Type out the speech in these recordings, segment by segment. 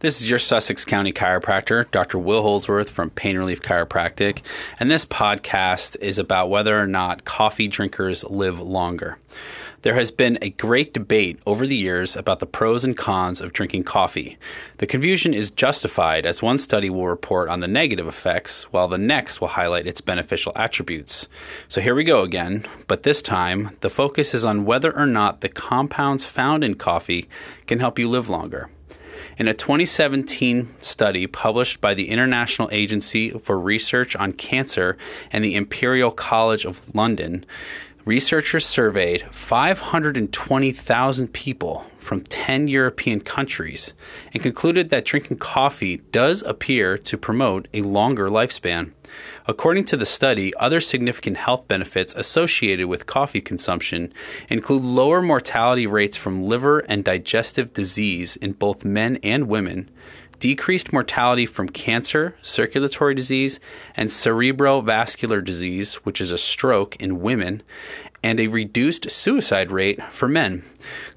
This is your Sussex County chiropractor, Dr. Will Holdsworth from Pain Relief Chiropractic, and this podcast is about whether or not coffee drinkers live longer. There has been a great debate over the years about the pros and cons of drinking coffee. The confusion is justified as one study will report on the negative effects, while the next will highlight its beneficial attributes. So here we go again, but this time the focus is on whether or not the compounds found in coffee can help you live longer. In a 2017 study published by the International Agency for Research on Cancer and the Imperial College of London, researchers surveyed 520,000 people from 10 European countries and concluded that drinking coffee does appear to promote a longer lifespan. According to the study, other significant health benefits associated with coffee consumption include lower mortality rates from liver and digestive disease in both men and women, decreased mortality from cancer, circulatory disease, and cerebrovascular disease, which is a stroke in women, and a reduced suicide rate for men.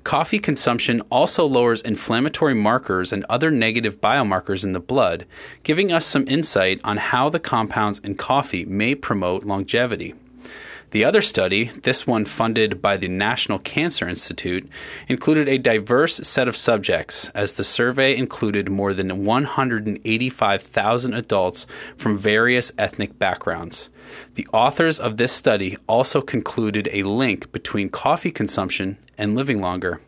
Coffee consumption also lowers inflammatory markers and other negative biomarkers in the blood, giving us some insight on how the compounds in coffee may promote longevity. The other study, this one funded by the National Cancer Institute, included a diverse set of subjects, as the survey included more than 185,000 adults from various ethnic backgrounds. The authors of this study also concluded a link between coffee consumption and living longer.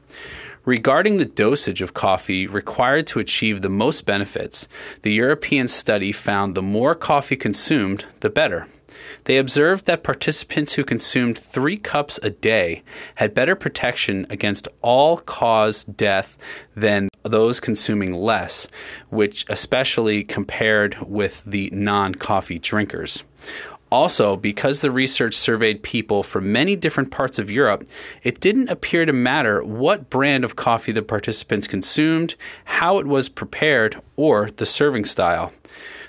Regarding the dosage of coffee required to achieve the most benefits, the European study found the more coffee consumed, the better. They observed that participants who consumed three cups a day had better protection against all cause death than those consuming less, which especially compared with the non coffee drinkers. Also, because the research surveyed people from many different parts of Europe, it didn't appear to matter what brand of coffee the participants consumed, how it was prepared, or the serving style.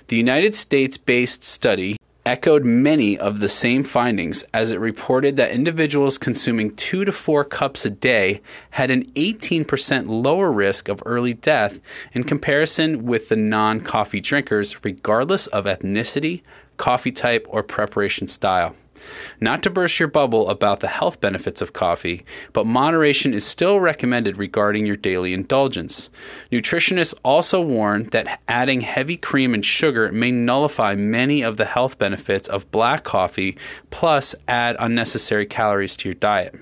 The United States based study echoed many of the same findings as it reported that individuals consuming two to four cups a day had an 18% lower risk of early death in comparison with the non coffee drinkers, regardless of ethnicity, coffee type, or preparation style. Not to burst your bubble about the health benefits of coffee, but moderation is still recommended regarding your daily indulgence. Nutritionists also warn that adding heavy cream and sugar may nullify many of the health benefits of black coffee, plus add unnecessary calories to your diet.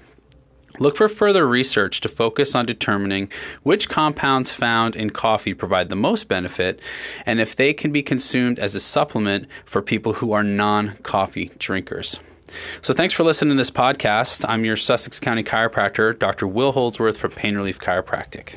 Look for further research to focus on determining which compounds found in coffee provide the most benefit and if they can be consumed as a supplement for people who are non coffee drinkers. So, thanks for listening to this podcast. I'm your Sussex County chiropractor, Dr. Will Holdsworth from Pain Relief Chiropractic.